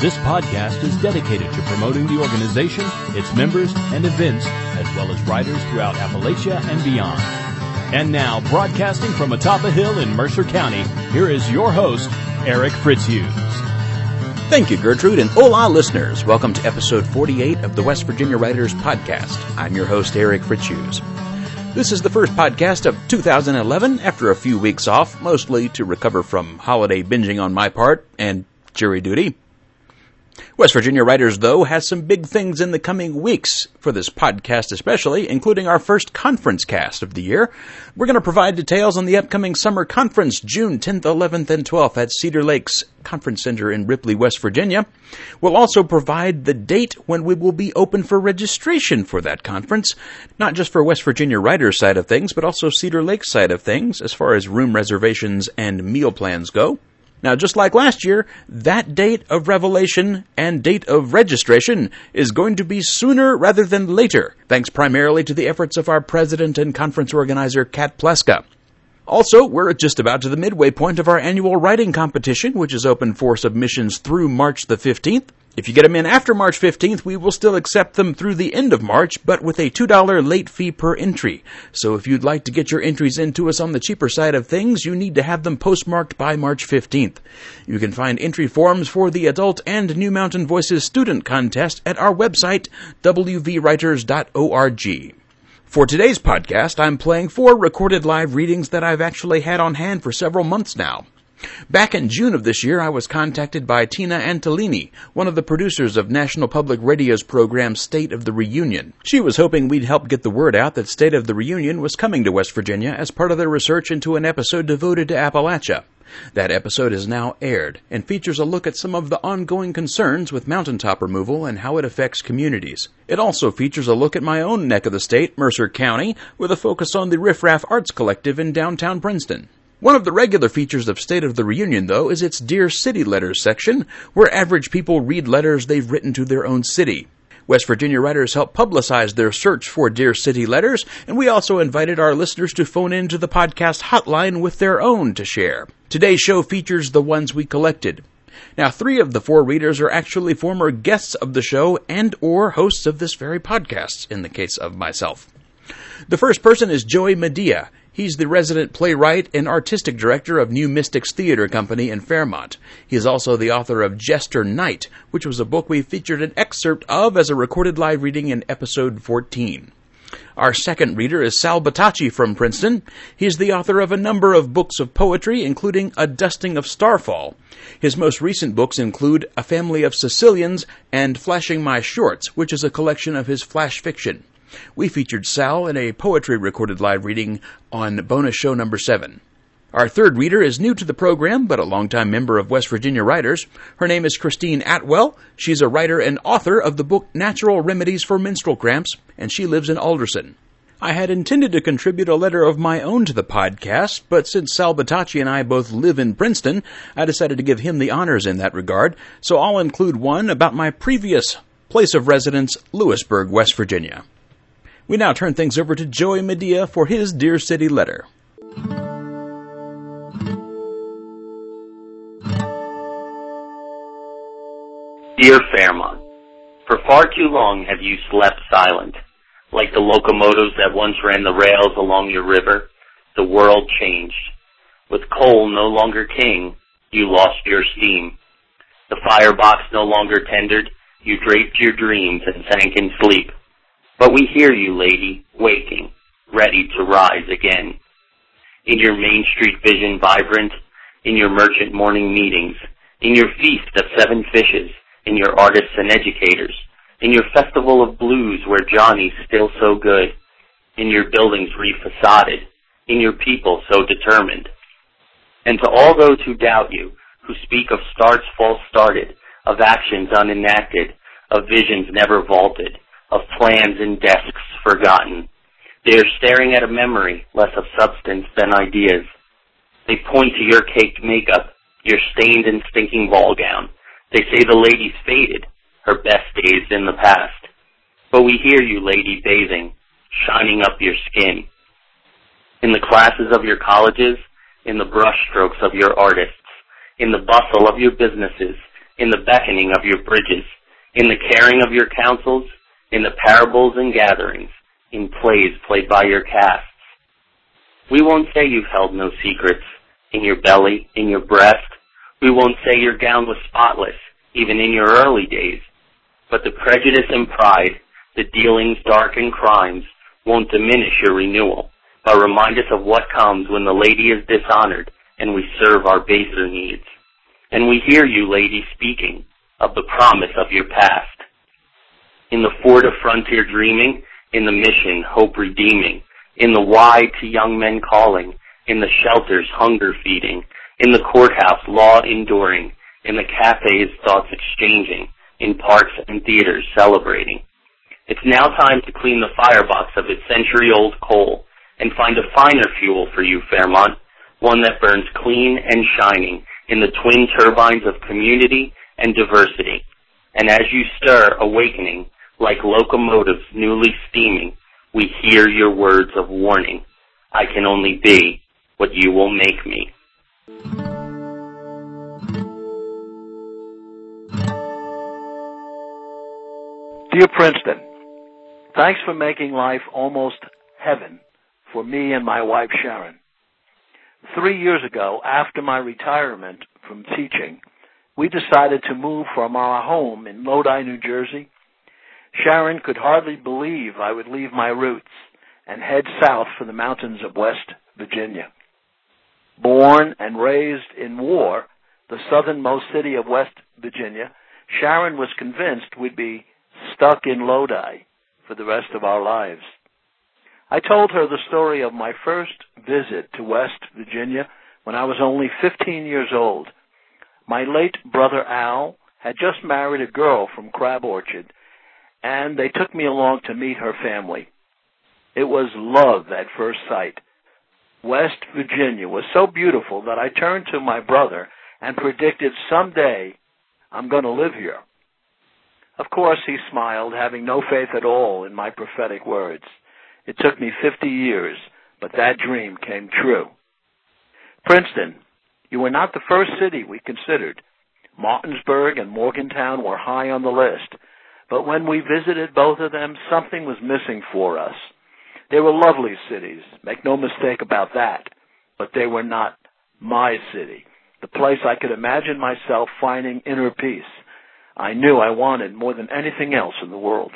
This podcast is dedicated to promoting the organization, its members, and events, as well as writers throughout Appalachia and beyond. And now, broadcasting from atop a hill in Mercer County, here is your host, Eric Fritzius. Thank you, Gertrude, and hola, listeners. Welcome to episode 48 of the West Virginia Writers Podcast. I'm your host, Eric Fritzius. This is the first podcast of 2011 after a few weeks off, mostly to recover from holiday binging on my part and jury duty. West Virginia Writers, though, has some big things in the coming weeks for this podcast, especially, including our first conference cast of the year. We're going to provide details on the upcoming summer conference, June 10th, 11th, and 12th at Cedar Lakes Conference Center in Ripley, West Virginia. We'll also provide the date when we will be open for registration for that conference, not just for West Virginia Writers side of things, but also Cedar Lakes side of things, as far as room reservations and meal plans go. Now, just like last year, that date of revelation and date of registration is going to be sooner rather than later, thanks primarily to the efforts of our president and conference organizer, Kat Pleska. Also, we're just about to the midway point of our annual writing competition, which is open for submissions through March the 15th. If you get them in after March 15th, we will still accept them through the end of March, but with a $2 late fee per entry. So if you'd like to get your entries into us on the cheaper side of things, you need to have them postmarked by March 15th. You can find entry forms for the Adult and New Mountain Voices Student Contest at our website, wvwriters.org. For today's podcast, I'm playing four recorded live readings that I've actually had on hand for several months now. Back in June of this year, I was contacted by Tina Antolini, one of the producers of National Public Radio's program State of the Reunion. She was hoping we'd help get the word out that State of the Reunion was coming to West Virginia as part of their research into an episode devoted to Appalachia. That episode is now aired and features a look at some of the ongoing concerns with mountaintop removal and how it affects communities. It also features a look at my own neck of the state, Mercer County, with a focus on the Riff Raff Arts Collective in downtown Princeton. One of the regular features of State of the Reunion, though, is its Dear City Letters section, where average people read letters they've written to their own city. West Virginia writers help publicize their search for Dear City letters, and we also invited our listeners to phone in to the podcast hotline with their own to share. Today's show features the ones we collected. Now, three of the four readers are actually former guests of the show and or hosts of this very podcast, in the case of myself. The first person is Joey Madia. He's the resident playwright and artistic director of New Mystics Theater Company in Fairmont. He is also the author of Jester Night, which was a book we featured an excerpt of as a recorded live reading in episode 14. Our second reader is Sal Buttaci from Princeton. He is the author of a number of books of poetry, including A Dusting of Starfall. His most recent books include A Family of Sicilians and Flashing My Shorts, which is a collection of his flash fiction. We featured Sal in a poetry recorded live reading on bonus show number 7. Our third reader is new to the program, but a longtime member of West Virginia Writers. Her name is Christine Atwell. She's a writer and author of the book Natural Remedies for Menstrual Cramps, and she lives in Alderson. I had intended to contribute a letter of my own to the podcast, but since Sal Buttaci and I both live in Princeton, I decided to give him the honors in that regard, so I'll include one about my previous place of residence, Lewisburg, West Virginia. We now turn things over to Joey Madia for his Dear City letter. Dear Fairmont, for far too long have you slept silent. Like the locomotives that once ran the rails along your river, the world changed. With coal no longer king, you lost your steam. The firebox no longer tendered, you draped your dreams and sank in sleep. But we hear you, lady, waking, ready to rise again. In your Main Street vision vibrant, in your merchant morning meetings, in your feast of seven fishes, in your artists and educators, in your festival of blues where Johnny's still so good, in your buildings refacaded, in your people so determined. And to all those who doubt you, who speak of starts false started, of actions unenacted, of visions never vaulted, of plans and desks forgotten. They are staring at a memory, less of substance than ideas. They point to your caked makeup, your stained and stinking ball gown. They say the lady's faded, her best days in the past. But we hear you, lady, bathing, shining up your skin. In the classes of your colleges, in the brushstrokes of your artists, in the bustle of your businesses, in the beckoning of your bridges, in the caring of your councils, in the parables and gatherings, in plays played by your casts. We won't say you've held no secrets in your belly, in your breast. We won't say your gown was spotless, even in your early days. But the prejudice and pride, the dealings dark and crimes, won't diminish your renewal, but remind us of what comes when the lady is dishonored and we serve our baser needs. And we hear you, lady, speaking of the promise of your past. In the fort of frontier dreaming, in the mission, hope redeeming, in the why to young men calling, in the shelters, hunger feeding, in the courthouse, law enduring, in the cafes, thoughts exchanging, in parks and theaters, celebrating. It's now time to clean the firebox of its century-old coal and find a finer fuel for you, Fairmont, one that burns clean and shining in the twin turbines of community and diversity. And as you stir, awakening, like locomotives newly steaming, we hear your words of warning. I can only be what you will make me. Dear Princeton, thanks for making life almost heaven for me and my wife Sharon. Three years ago, after my retirement from teaching, we decided to move from our home in Lodi, New Jersey. Sharon could hardly believe I would leave my roots and head south for the mountains of West Virginia. Born and raised in war, the southernmost city of West Virginia, Sharon was convinced we'd be stuck in Lodi for the rest of our lives. I told her the story of my first visit to West Virginia when I was only 15 years old. My late brother Al had just married a girl from Crab Orchard, and they took me along to meet her family. It was love at first sight. West Virginia was so beautiful that I turned to my brother and predicted someday I'm going to live here. Of course, he smiled, having no faith at all in my prophetic words. It took me 50 years, but that dream came true. Princeton, you were not the first city we considered. Martinsburg and Morgantown were high on the list, but when we visited both of them, something was missing for us. They were lovely cities, make no mistake about that, but they were not my city, the place I could imagine myself finding inner peace. I knew I wanted more than anything else in the world.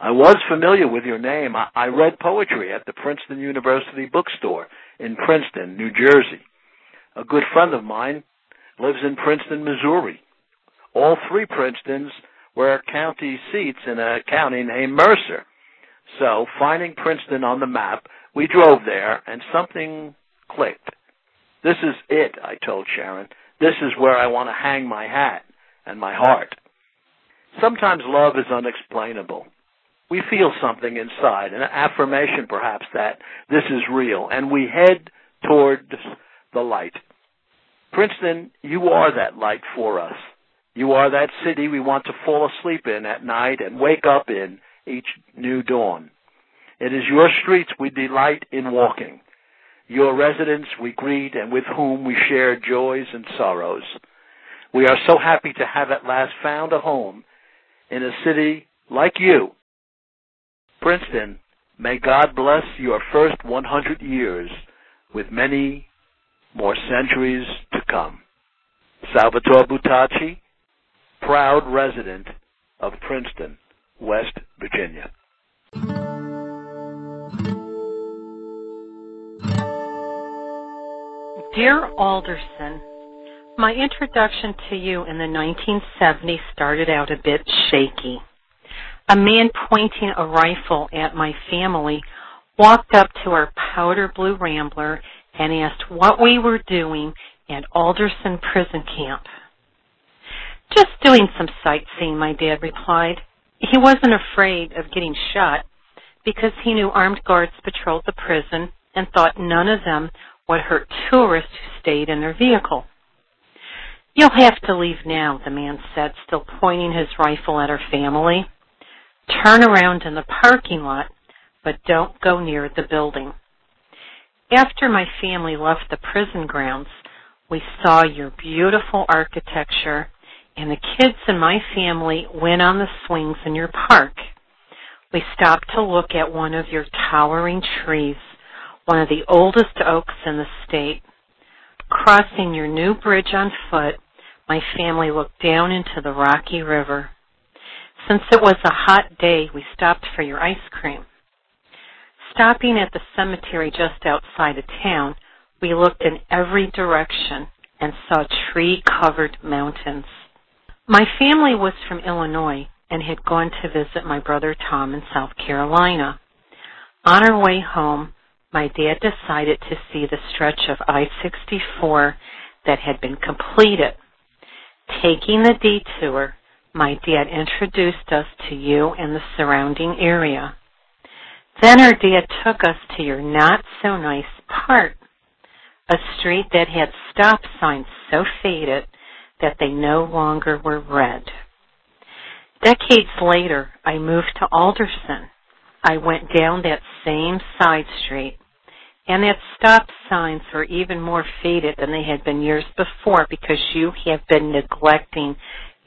I was familiar with your name. I, read poetry at the Princeton University bookstore in Princeton, New Jersey. A good friend of mine lives in Princeton, Missouri. All three Princetons were county seats in a county named Mercer. So, finding Princeton on the map, we drove there and something clicked. This is it, I told Sharon. This is where I want to hang my hat and my heart. Sometimes love is unexplainable we feel something inside, an affirmation perhaps that this is real, and we head towards the light. Princeton, you are that light for us. You are that city we want to fall asleep in at night and wake up in each new dawn. It is your streets we delight in walking, your residents we greet and with whom we share joys and sorrows. We are so happy to have at last found a home in a city like you Princeton, may God bless your first 100 years with many more centuries to come. Salvatore Buttaci, proud resident of Princeton, West Virginia. Dear Alderson, my introduction to you in the 1970s started out a bit shaky. A man pointing a rifle at my family walked up to our powder blue Rambler and asked what we were doing at Alderson Prison Camp. Just doing some sightseeing, my dad replied. He wasn't afraid of getting shot. because he knew armed guards patrolled the prison and thought none of them would hurt tourists who stayed in their vehicle. You'll have to leave now, the man said, still pointing his rifle at our family. Turn around in the parking lot, but don't go near the building. After my family left the prison grounds, we saw your beautiful architecture and the kids in my family went on the swings in your park. We stopped to look at one of your towering trees, one of the oldest oaks in the state. Crossing your new bridge on foot, my family looked down into the rocky river. Since it was a hot day, we stopped for your ice cream. Stopping at the cemetery just outside of town, we looked in every direction and saw tree covered mountains. My family was from Illinois and had gone to visit my brother Tom in South Carolina. On our way home, my dad decided to see the stretch of I-64 that had been completed. Taking the detour, my dad introduced us to you and the surrounding area. Then our dad took us to your not so nice part, a street that had stop signs so faded that they no longer were red. Decades later, I moved to Alderson. I went down that same side street, and that stop signs were even more faded than they had been years before because you have been neglecting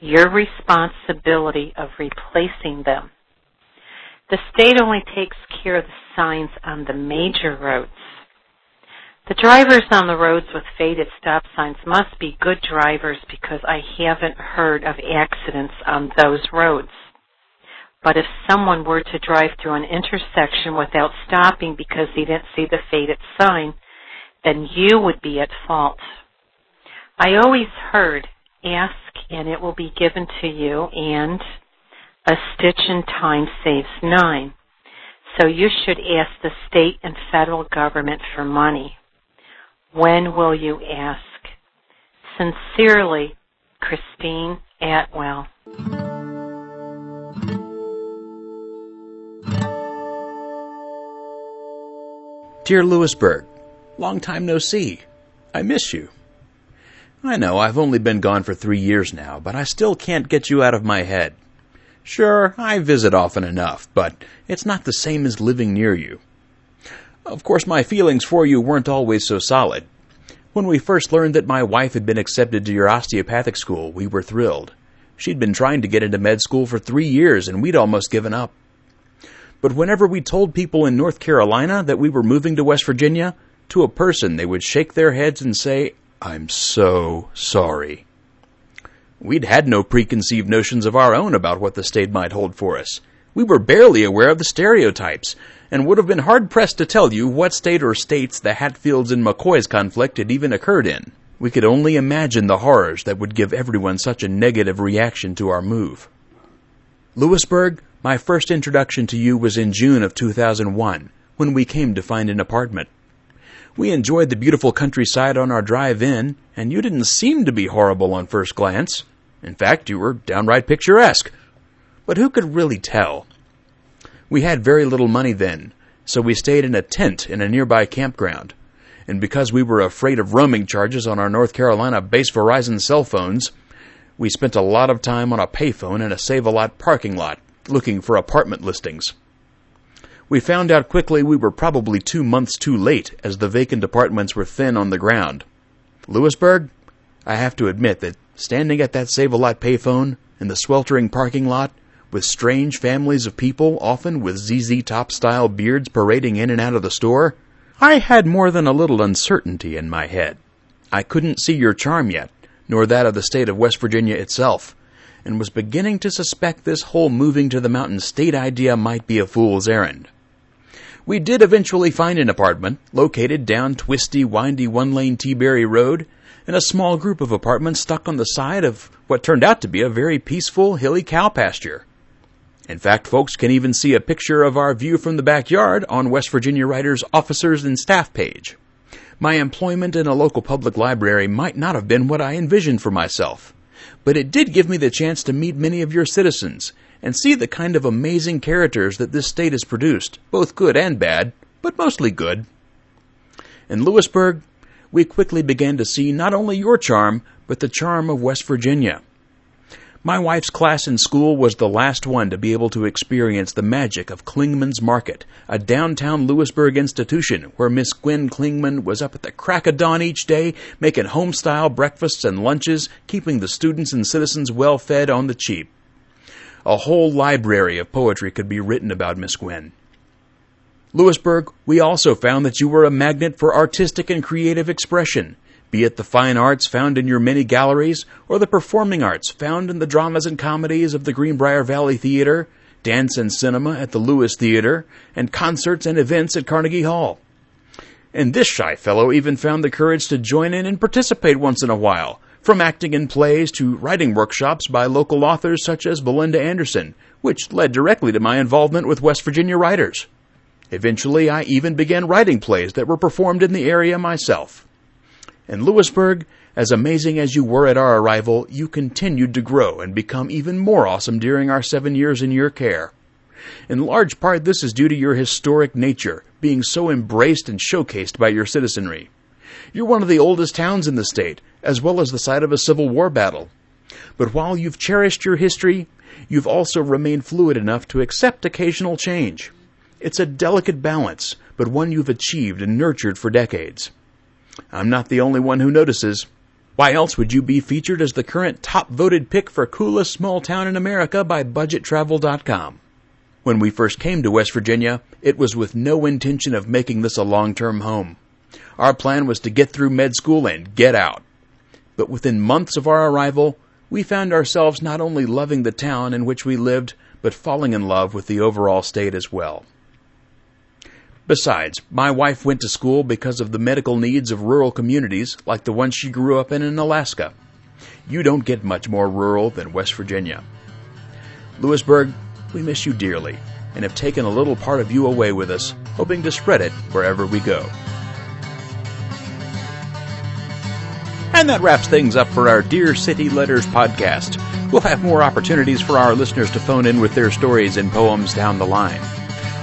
your responsibility of replacing them. The state only takes care of the signs on the major roads. The drivers on the roads with faded stop signs must be good drivers because I haven't heard of accidents on those roads. But if someone were to drive through an intersection without stopping because he didn't see the faded sign, then you would be at fault. I always heard, ask and it will be given to you, and a stitch in time saves nine. So you should ask the state and federal government for money. When will you ask? Sincerely, Christine Atwell. Dear Lewisburg, long time no see. I miss you. I know I've only been gone for three years now, but I still can't get you out of my head. Sure, I visit often enough, but it's not the same as living near you. Of course, my feelings for you weren't always so solid. When we first learned that my wife had been accepted to your osteopathic school, we were thrilled. She'd been trying to get into med school for three years, and we'd almost given up. But whenever we told people in North Carolina that we were moving to West Virginia, to a person they would shake their heads and say, I'm so sorry. We'd had no preconceived notions of our own about what the state might hold for us. We were barely aware of the stereotypes, and would have been hard pressed to tell you what state or states the Hatfields and McCoys conflict had even occurred in. We could only imagine the horrors that would give everyone such a negative reaction to our move. Lewisburg, my first introduction to you was in June of 2001, when we came to find an apartment. We enjoyed the beautiful countryside on our drive in, and you didn't seem to be horrible on first glance. In fact, you were downright picturesque. But who could really tell? We had very little money then, so we stayed in a tent in a nearby campground. And because we were afraid of roaming charges on our North Carolina base Verizon cell phones, we spent a lot of time on a payphone in a Save a Lot parking lot looking for apartment listings. We found out quickly we were probably two months too late as the vacant apartments were thin on the ground. Lewisburg, I have to admit that standing at that Save a Lot payphone in the sweltering parking lot with strange families of people, often with ZZ Top style beards parading in and out of the store, I had more than a little uncertainty in my head. I couldn't see your charm yet, nor that of the state of West Virginia itself, and was beginning to suspect this whole moving to the mountain state idea might be a fool's errand. We did eventually find an apartment located down twisty, windy one lane T-Berry Road in a small group of apartments stuck on the side of what turned out to be a very peaceful, hilly cow pasture. In fact, folks can even see a picture of our view from the backyard on West Virginia Writers' Officers and Staff page. My employment in a local public library might not have been what I envisioned for myself, but it did give me the chance to meet many of your citizens and see the kind of amazing characters that this state has produced, both good and bad, but mostly good. In Lewisburg, we quickly began to see not only your charm, but the charm of West Virginia. My wife's class in school was the last one to be able to experience the magic of Klingman's Market, a downtown Lewisburg institution where Miss Gwen Klingman was up at the crack of dawn each day, making home-style breakfasts and lunches, keeping the students and citizens well fed on the cheap. A whole library of poetry could be written about Miss Gwen. Lewisburg, we also found that you were a magnet for artistic and creative expression be it the fine arts found in your many galleries or the performing arts found in the dramas and comedies of the Greenbrier Valley Theater, dance and cinema at the Lewis Theater, and concerts and events at Carnegie Hall. And this shy fellow even found the courage to join in and participate once in a while, from acting in plays to writing workshops by local authors such as Belinda Anderson, which led directly to my involvement with West Virginia writers. Eventually, I even began writing plays that were performed in the area myself. In Lewisburg, as amazing as you were at our arrival, you continued to grow and become even more awesome during our seven years in your care. In large part, this is due to your historic nature, being so embraced and showcased by your citizenry. You're one of the oldest towns in the state, as well as the site of a Civil War battle. But while you've cherished your history, you've also remained fluid enough to accept occasional change. It's a delicate balance, but one you've achieved and nurtured for decades. I'm not the only one who notices. Why else would you be featured as the current top voted pick for coolest small town in America by budgettravel.com? When we first came to West Virginia, it was with no intention of making this a long-term home. Our plan was to get through med school and get out. But within months of our arrival, we found ourselves not only loving the town in which we lived, but falling in love with the overall state as well. Besides, my wife went to school because of the medical needs of rural communities like the one she grew up in in Alaska. You don't get much more rural than West Virginia. Lewisburg, we miss you dearly and have taken a little part of you away with us, hoping to spread it wherever we go. And that wraps things up for our Dear City Letters podcast. We'll have more opportunities for our listeners to phone in with their stories and poems down the line.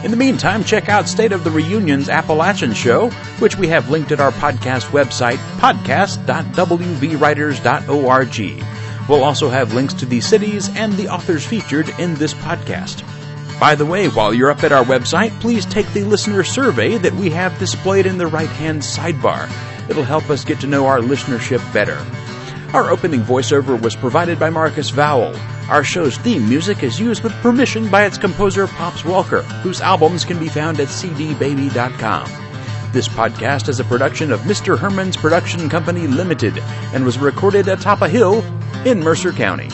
In the meantime, check out State of the Reunion's Appalachian Show, which we have linked at our podcast website, podcast.wvwriters.org. We'll also have links to the cities and the authors featured in this podcast. By the way, while you're up at our website, please take the listener survey that we have displayed in the right hand sidebar. It'll help us get to know our listenership better. Our opening voiceover was provided by Marcus Vowell. Our show's theme music is used with permission by its composer Pops Walker, whose albums can be found at cdbaby.com. This podcast is a production of Mr. Herman's Production Company Limited and was recorded atop a hill in Mercer County.